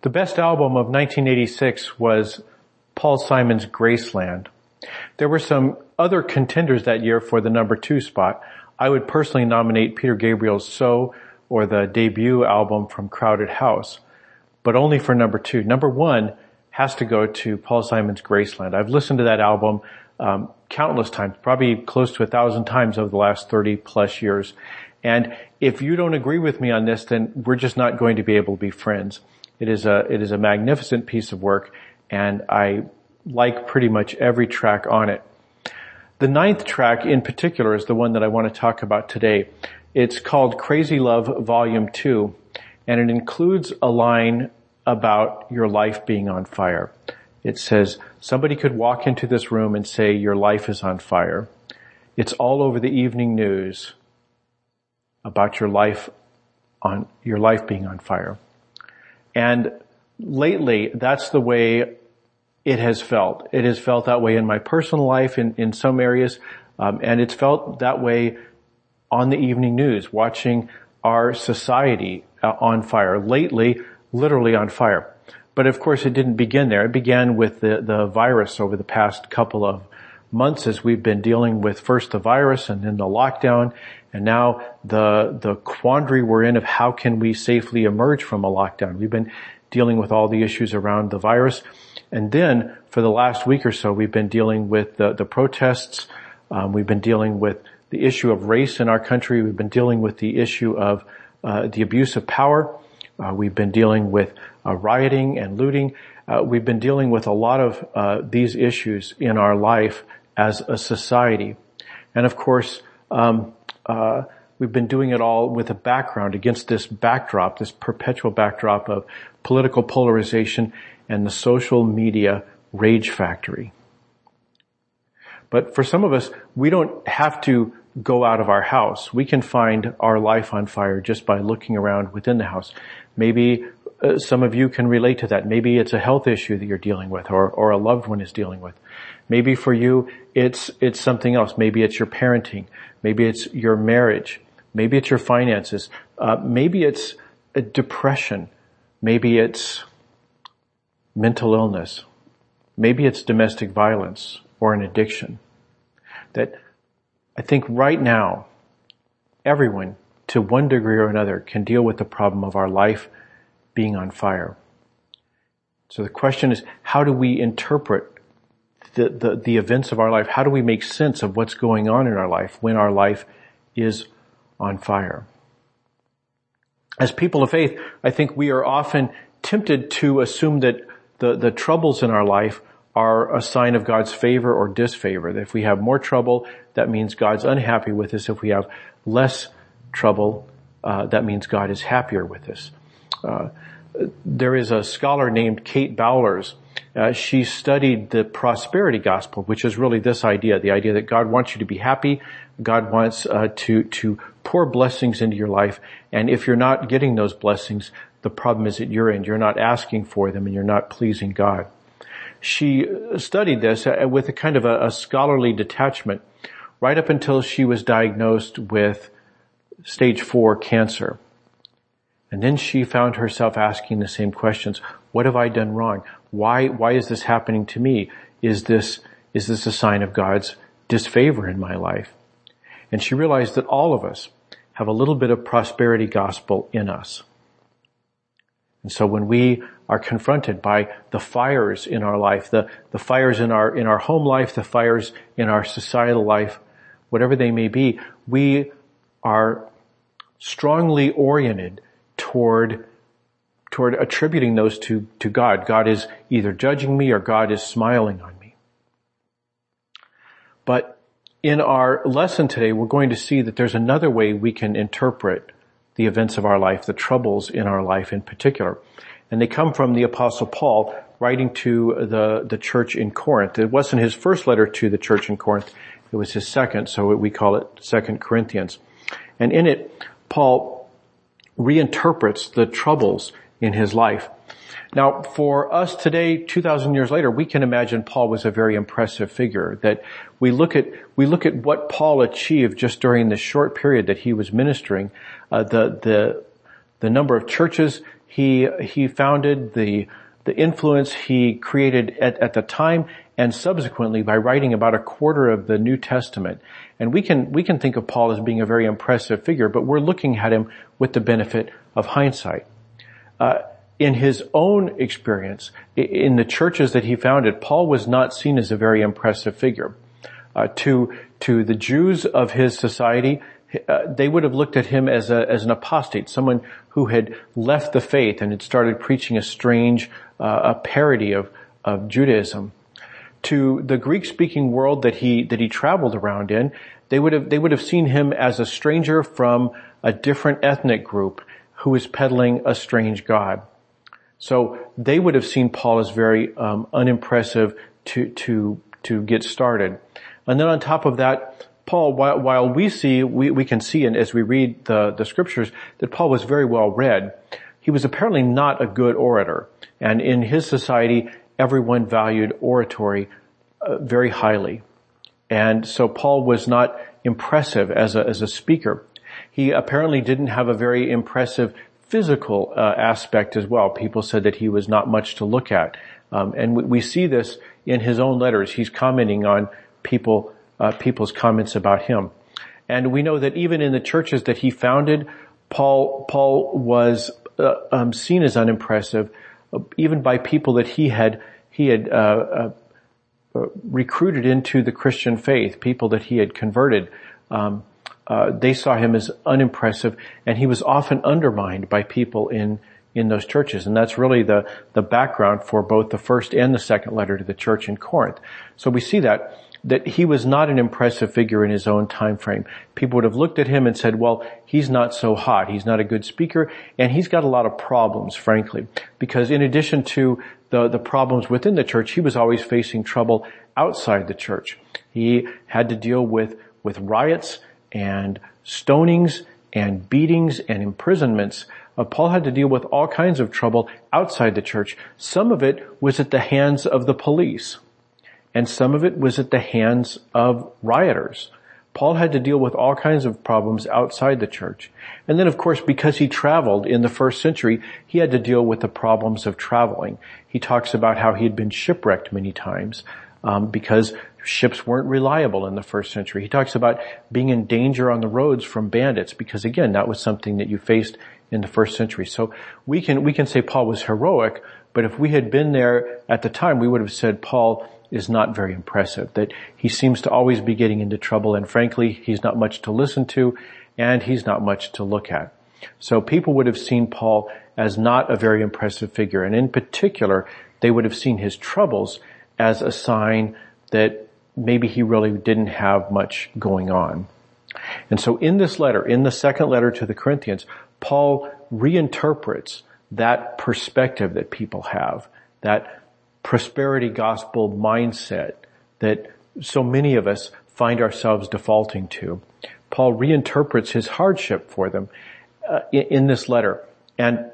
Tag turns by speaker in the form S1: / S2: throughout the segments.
S1: The best album of 1986 was Paul Simon's Graceland. There were some other contenders that year for the number two spot. I would personally nominate Peter Gabriel's So or the debut album from Crowded House, but only for number two. Number one has to go to Paul Simon's Graceland. I've listened to that album um, countless times, probably close to a thousand times over the last 30 plus years. And if you don't agree with me on this, then we're just not going to be able to be friends. It is a, it is a magnificent piece of work and I like pretty much every track on it. The ninth track in particular is the one that I want to talk about today. It's called Crazy Love Volume 2 and it includes a line about your life being on fire. It says, somebody could walk into this room and say your life is on fire. It's all over the evening news about your life on, your life being on fire. And lately, that's the way it has felt. It has felt that way in my personal life in, in some areas, um, and it's felt that way on the evening news, watching our society uh, on fire. Lately, literally on fire. But of course it didn't begin there. It began with the, the virus over the past couple of months as we've been dealing with first the virus and then the lockdown and now the, the quandary we're in of how can we safely emerge from a lockdown. We've been dealing with all the issues around the virus. And then for the last week or so, we've been dealing with the, the protests. Um, we've been dealing with the issue of race in our country. We've been dealing with the issue of uh, the abuse of power. Uh, we've been dealing with uh, rioting and looting. Uh, we've been dealing with a lot of uh, these issues in our life as a society, and of course, um, uh, we've been doing it all with a background against this backdrop, this perpetual backdrop of political polarization and the social media rage factory. But for some of us, we don't have to go out of our house. We can find our life on fire just by looking around within the house. Maybe uh, some of you can relate to that. Maybe it's a health issue that you're dealing with or, or a loved one is dealing with. Maybe for you, it's, it's something else. Maybe it's your parenting. Maybe it's your marriage. Maybe it's your finances. Uh, maybe it's a depression. Maybe it's mental illness. Maybe it's domestic violence or an addiction. That I think right now, everyone to one degree or another can deal with the problem of our life being on fire. So the question is, how do we interpret the, the, the, events of our life? How do we make sense of what's going on in our life when our life is on fire? As people of faith, I think we are often tempted to assume that the, the troubles in our life are a sign of God's favor or disfavor. That if we have more trouble, that means God's unhappy with us. If we have less trouble, uh, that means God is happier with us. Uh, there is a scholar named Kate Bowlers. Uh, she studied the prosperity gospel, which is really this idea, the idea that God wants you to be happy, God wants uh, to to pour blessings into your life, and if you're not getting those blessings, the problem is at your end. You're not asking for them, and you're not pleasing God she studied this uh, with a kind of a, a scholarly detachment right up until she was diagnosed with stage four cancer. And then she found herself asking the same questions. What have I done wrong? Why, why is this happening to me? Is this, is this a sign of God's disfavor in my life? And she realized that all of us have a little bit of prosperity gospel in us. And so when we are confronted by the fires in our life, the, the fires in our, in our home life, the fires in our societal life, whatever they may be, we are strongly oriented toward toward attributing those to, to God. God is either judging me or God is smiling on me. But in our lesson today, we're going to see that there's another way we can interpret the events of our life, the troubles in our life in particular. And they come from the apostle Paul writing to the, the church in Corinth. It wasn't his first letter to the church in Corinth. It was his second, so we call it Second Corinthians. And in it, Paul reinterprets the troubles in his life. Now, for us today, 2,000 years later, we can imagine Paul was a very impressive figure. That we look at we look at what Paul achieved just during the short period that he was ministering, uh, the the the number of churches he, he founded the, the influence he created at, at the time and subsequently by writing about a quarter of the New Testament. And we can, we can think of Paul as being a very impressive figure, but we're looking at him with the benefit of hindsight. Uh, in his own experience, in the churches that he founded, Paul was not seen as a very impressive figure. Uh, to to the Jews of his society, uh, they would have looked at him as a as an apostate, someone who had left the faith and had started preaching a strange, uh, a parody of of Judaism. To the Greek-speaking world that he that he traveled around in, they would have they would have seen him as a stranger from a different ethnic group who was peddling a strange god. So they would have seen Paul as very um, unimpressive to to to get started. And then on top of that, Paul, while, while we see, we, we can see and as we read the, the scriptures that Paul was very well read, he was apparently not a good orator. And in his society, everyone valued oratory uh, very highly. And so Paul was not impressive as a, as a speaker. He apparently didn't have a very impressive physical uh, aspect as well. People said that he was not much to look at. Um, and we, we, see this in his own letters. He's commenting on people, uh, people's comments about him. And we know that even in the churches that he founded, Paul, Paul was uh, um, seen as unimpressive, uh, even by people that he had, he had, uh, uh, recruited into the Christian faith, people that he had converted. Um, uh, they saw him as unimpressive, and he was often undermined by people in in those churches, and that's really the the background for both the first and the second letter to the church in Corinth. So we see that that he was not an impressive figure in his own time frame. People would have looked at him and said, well, he's not so hot. He's not a good speaker and he's got a lot of problems, frankly, because in addition to the, the problems within the church, he was always facing trouble outside the church. He had to deal with, with riots and stonings and beatings and imprisonments. Uh, Paul had to deal with all kinds of trouble outside the church. Some of it was at the hands of the police and some of it was at the hands of rioters. Paul had to deal with all kinds of problems outside the church. And then of course, because he traveled in the first century, he had to deal with the problems of traveling. He talks about how he had been shipwrecked many times um, because ships weren't reliable in the first century. He talks about being in danger on the roads from bandits because again, that was something that you faced in the first century. So we can, we can say Paul was heroic, but if we had been there at the time, we would have said Paul is not very impressive, that he seems to always be getting into trouble and frankly, he's not much to listen to and he's not much to look at. So people would have seen Paul as not a very impressive figure and in particular, they would have seen his troubles as a sign that maybe he really didn't have much going on. And so in this letter, in the second letter to the Corinthians, Paul reinterprets that perspective that people have, that prosperity gospel mindset that so many of us find ourselves defaulting to. Paul reinterprets his hardship for them uh, in, in, this letter. And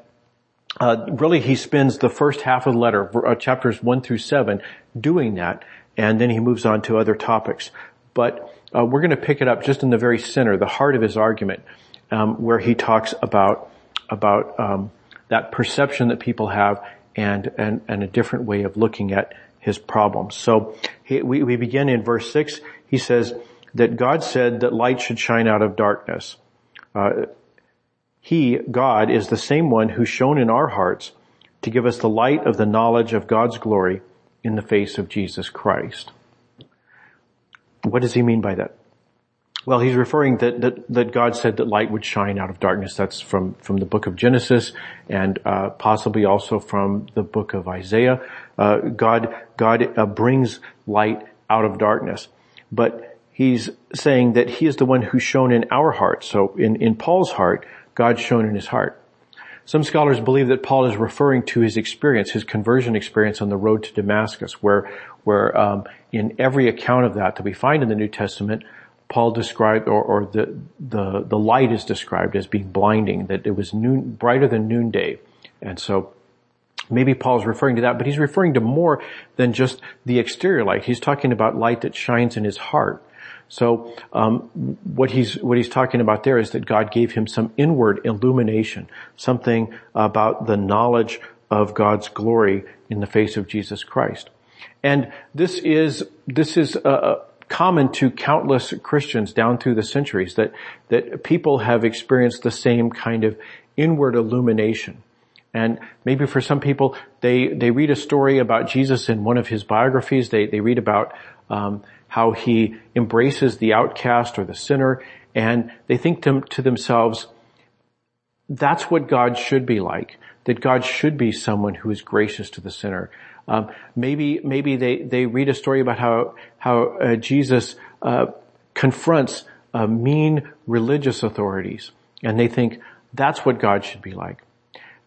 S1: uh, really he spends the first half of the letter, uh, chapters one through seven, doing that, and then he moves on to other topics. But uh, we're going to pick it up just in the very center, the heart of his argument, um, where he talks about about um, that perception that people have and, and, and a different way of looking at his problems. So he, we, we begin in verse six. He says that God said that light should shine out of darkness. Uh, he, God, is the same one who shone in our hearts to give us the light of the knowledge of God's glory in the face of Jesus Christ. What does he mean by that? Well, he's referring that, that, that God said that light would shine out of darkness. That's from, from the book of Genesis and, uh, possibly also from the book of Isaiah. Uh, God, God uh, brings light out of darkness. But he's saying that he is the one who shone in our heart. So in, in Paul's heart, God shone in his heart. Some scholars believe that Paul is referring to his experience, his conversion experience on the road to Damascus, where, where um, in every account of that that we find in the New Testament, Paul described, or, or the, the, the light is described as being blinding, that it was noon, brighter than noonday. And so maybe Paul's referring to that, but he's referring to more than just the exterior light. He's talking about light that shines in his heart. So um, what he's what he's talking about there is that God gave him some inward illumination, something about the knowledge of God's glory in the face of Jesus Christ. And this is this is uh, common to countless Christians down through the centuries that that people have experienced the same kind of inward illumination. And maybe for some people, they, they read a story about Jesus in one of his biographies. They, they read about um, how he embraces the outcast or the sinner, and they think to, to themselves, that's what God should be like. That God should be someone who is gracious to the sinner. Um, maybe maybe they, they read a story about how how uh, Jesus uh, confronts uh, mean religious authorities, and they think that's what God should be like.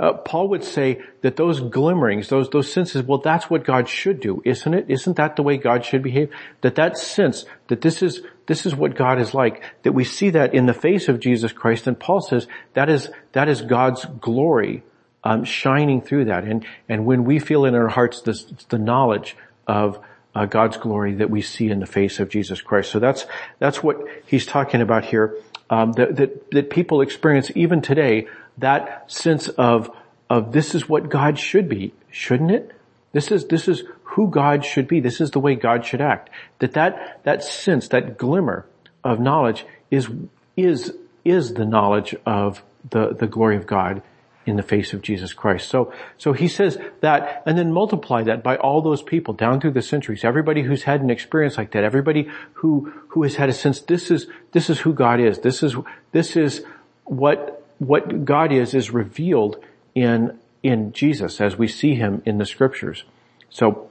S1: Uh, Paul would say that those glimmerings, those, those senses, well, that's what God should do, isn't it? Isn't that the way God should behave? That that sense that this is, this is what God is like, that we see that in the face of Jesus Christ, and Paul says that is, that is God's glory, um, shining through that. And, and when we feel in our hearts this, the knowledge of, uh, God's glory that we see in the face of Jesus Christ. So that's, that's what he's talking about here. Um, that, that, that people experience even today that sense of, of this is what God should be, shouldn't it? This is, this is who God should be. This is the way God should act. That that, that sense, that glimmer of knowledge is, is, is the knowledge of the, the glory of God in the face of Jesus Christ. So, so he says that and then multiply that by all those people down through the centuries, everybody who's had an experience like that, everybody who, who has had a sense this is, this is who God is. This is, this is what what God is is revealed in, in Jesus as we see him in the scriptures. So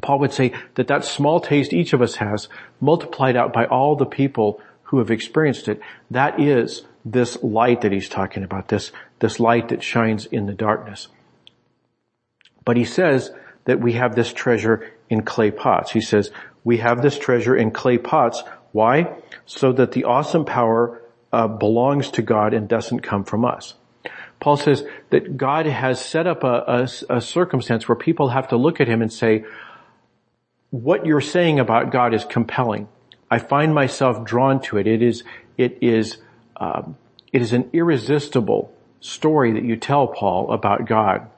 S1: Paul would say that that small taste each of us has multiplied out by all the people who have experienced it, that is this light that he's talking about, this, this light that shines in the darkness. But he says that we have this treasure in clay pots. He says, we have this treasure in clay pots. Why? So that the awesome power uh, belongs to God and doesn't come from us. Paul says that God has set up a, a, a circumstance where people have to look at him and say, what you're saying about God is compelling. I find myself drawn to it. It is, it is, um, it is an irresistible story that you tell Paul about God.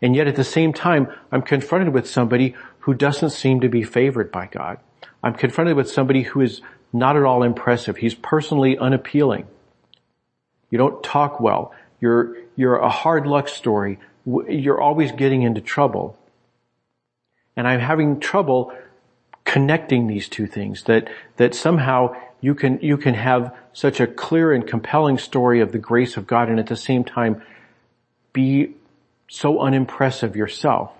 S1: And yet at the same time, I'm confronted with somebody who doesn't seem to be favored by God. I'm confronted with somebody who is not at all impressive. He's personally unappealing. You don't talk well. You're, you're a hard luck story. You're always getting into trouble. And I'm having trouble connecting these two things that, that somehow you can, you can have such a clear and compelling story of the grace of God and at the same time be so unimpressive yourself.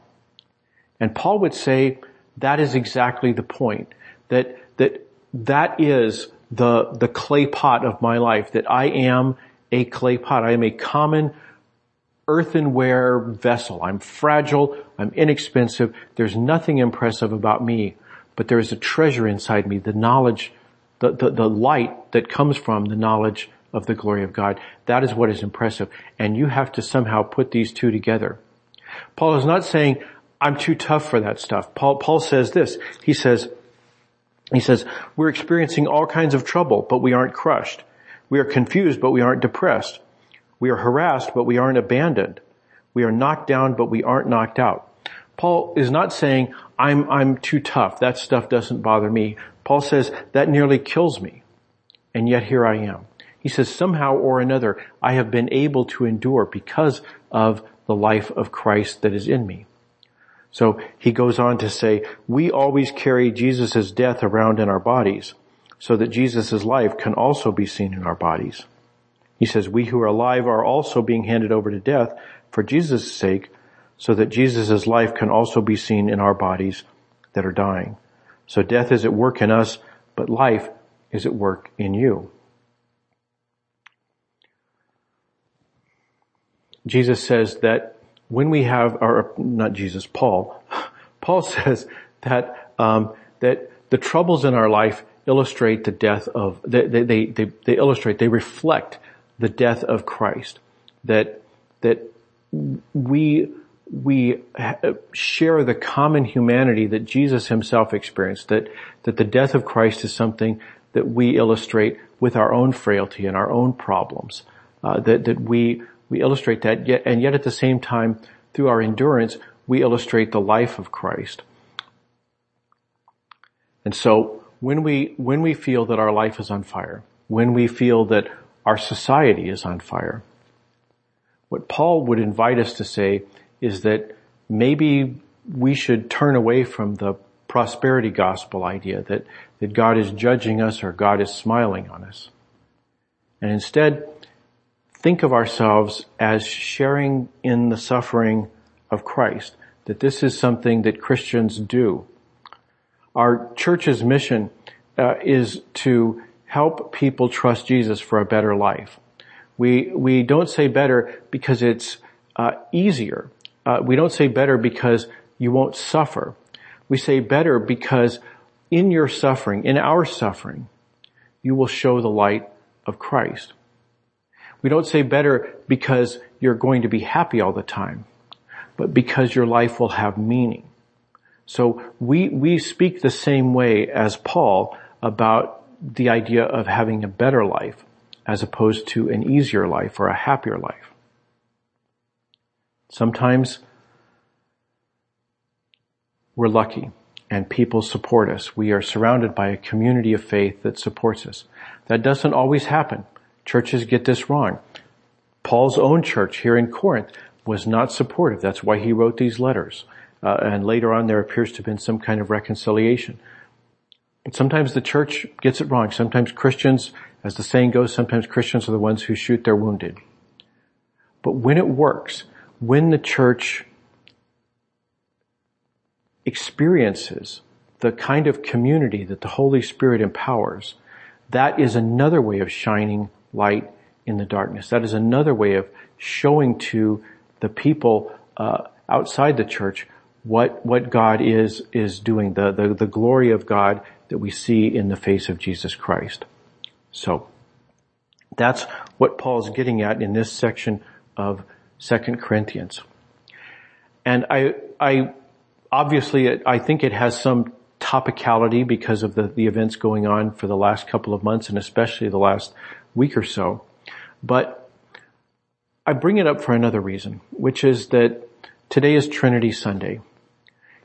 S1: And Paul would say that is exactly the point. That, that that is the, the clay pot of my life, that I am a clay pot. I am a common earthenware vessel. I'm fragile. I'm inexpensive. There's nothing impressive about me, but there is a treasure inside me, the knowledge, the, the, the light that comes from the knowledge of the glory of God. That is what is impressive. And you have to somehow put these two together. Paul is not saying, I'm too tough for that stuff. Paul, Paul says this. He says, he says, we're experiencing all kinds of trouble, but we aren't crushed. We are confused, but we aren't depressed. We are harassed, but we aren't abandoned. We are knocked down, but we aren't knocked out. Paul is not saying, I'm, I'm too tough. That stuff doesn't bother me. Paul says, that nearly kills me. And yet here I am. He says, somehow or another, I have been able to endure because of the life of Christ that is in me. So he goes on to say, we always carry Jesus' death around in our bodies so that Jesus' life can also be seen in our bodies. He says, we who are alive are also being handed over to death for Jesus' sake so that Jesus' life can also be seen in our bodies that are dying. So death is at work in us, but life is at work in you. Jesus says that when we have, our, not Jesus, Paul, Paul says that um, that the troubles in our life illustrate the death of they, they, they, they illustrate they reflect the death of Christ. That that we we share the common humanity that Jesus himself experienced, that, that the death of Christ is something that we illustrate with our own frailty and our own problems, uh, that, that we, we illustrate that yet, and yet at the same time, through our endurance, we illustrate the life of Christ. And so when we, when we feel that our life is on fire, when we feel that our society is on fire, what Paul would invite us to say is that maybe we should turn away from the prosperity gospel idea that, that God is judging us or God is smiling on us. And instead, think of ourselves as sharing in the suffering of Christ, that this is something that Christians do. Our church's mission uh, is to help people trust Jesus for a better life. We, we don't say better because it's uh, easier. Uh, we don't say better because you won't suffer. We say better because in your suffering, in our suffering, you will show the light of Christ. We don't say better because you're going to be happy all the time, but because your life will have meaning. So we, we speak the same way as Paul about the idea of having a better life as opposed to an easier life or a happier life. Sometimes we're lucky and people support us. We are surrounded by a community of faith that supports us. That doesn't always happen. Churches get this wrong. Paul's own church here in Corinth was not supportive. That's why he wrote these letters. Uh, and later on there appears to have been some kind of reconciliation. But sometimes the church gets it wrong. Sometimes Christians, as the saying goes, sometimes Christians are the ones who shoot their wounded. But when it works, when the church experiences the kind of community that the Holy Spirit empowers, that is another way of shining light in the darkness. That is another way of showing to the people uh, outside the church what what God is is doing, the, the the glory of God that we see in the face of Jesus Christ. So that's what Paul's getting at in this section of Second Corinthians. And I, I, obviously I think it has some topicality because of the, the events going on for the last couple of months and especially the last week or so. But I bring it up for another reason, which is that today is Trinity Sunday.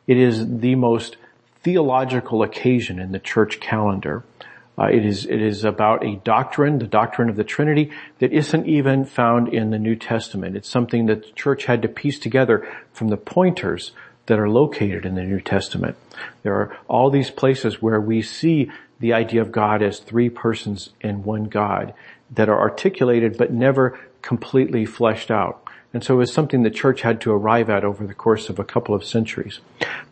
S1: It is the most theological occasion in the church calendar. Uh, it is it is about a doctrine, the doctrine of the Trinity, that isn't even found in the New Testament. It's something that the church had to piece together from the pointers that are located in the New Testament. There are all these places where we see the idea of God as three persons in one God that are articulated but never completely fleshed out. And so it was something the church had to arrive at over the course of a couple of centuries.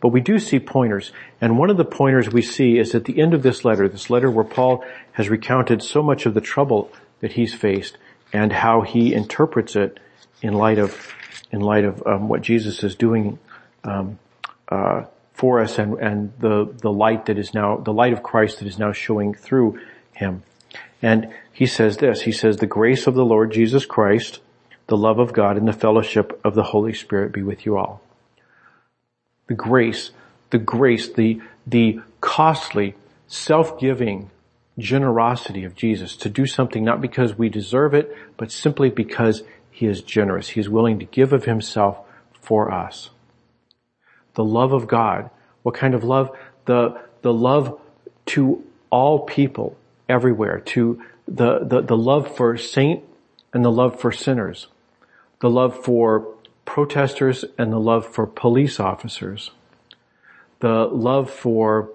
S1: But we do see pointers. And one of the pointers we see is at the end of this letter, this letter where Paul has recounted so much of the trouble that he's faced and how he interprets it in light of, in light of um, what Jesus is doing um, uh, for us and, and the, the light that is now, the light of Christ that is now showing through him. And he says this, he says, the grace of the Lord Jesus Christ, the love of God and the fellowship of the Holy Spirit be with you all. The grace, the grace, the, the costly, self-giving generosity of Jesus to do something not because we deserve it, but simply because he is generous. He is willing to give of himself for us. The love of God. What kind of love? The, the love to all people everywhere, to the, the, the love for saint and the love for sinners the love for protesters and the love for police officers, the love for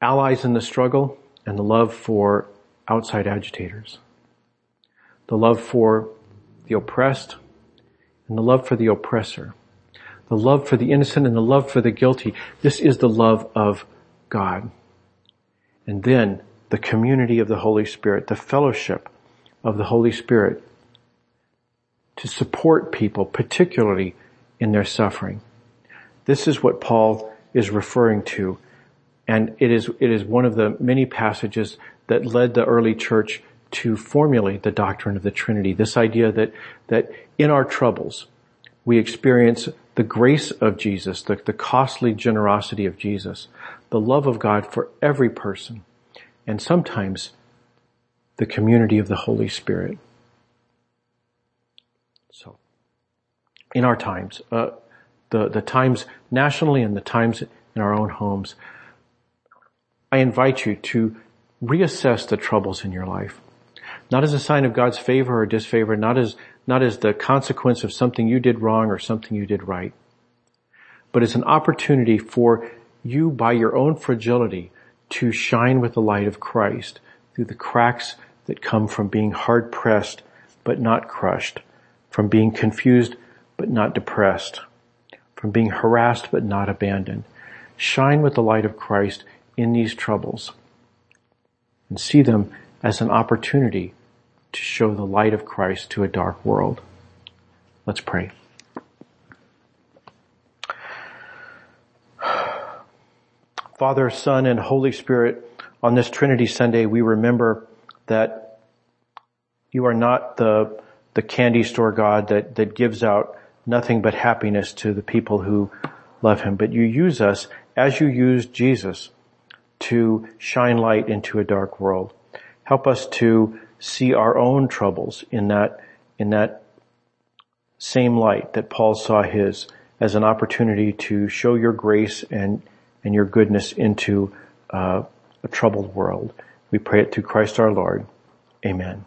S1: allies in the struggle and the love for outside agitators, the love for the oppressed and the love for the oppressor, the love for the innocent and the love for the guilty. This is the love of God. And then the community of the Holy Spirit, the fellowship of the Holy Spirit to support people, particularly in their suffering. This is what Paul is referring to. And it is, it is one of the many passages that led the early church to formulate the doctrine of the Trinity. This idea that, that in our troubles, we experience the grace of Jesus, the, the costly generosity of Jesus, the love of God for every person, and sometimes the community of the Holy Spirit. So, in our times, uh, the, the times nationally and the times in our own homes, I invite you to reassess the troubles in your life. Not as a sign of God's favor or disfavor, not as, not as the consequence of something you did wrong or something you did right, but as an opportunity for you by your own fragility to shine with the light of Christ through the cracks that come from being hard pressed but not crushed, from being confused but not depressed, from being harassed but not abandoned. Shine with the light of Christ in these troubles and see them as an opportunity to show the light of Christ to a dark world. Let's pray. Father, Son, and Holy Spirit, on this Trinity Sunday, we remember that you are not the, the candy store God that, that gives out nothing but happiness to the people who love Him, but you use us as you used Jesus to shine light into a dark world. Help us to see our own troubles in that, in that same light that Paul saw his as an opportunity to show your grace and, and your goodness into uh, a troubled world. We pray it through Christ our Lord. Amen.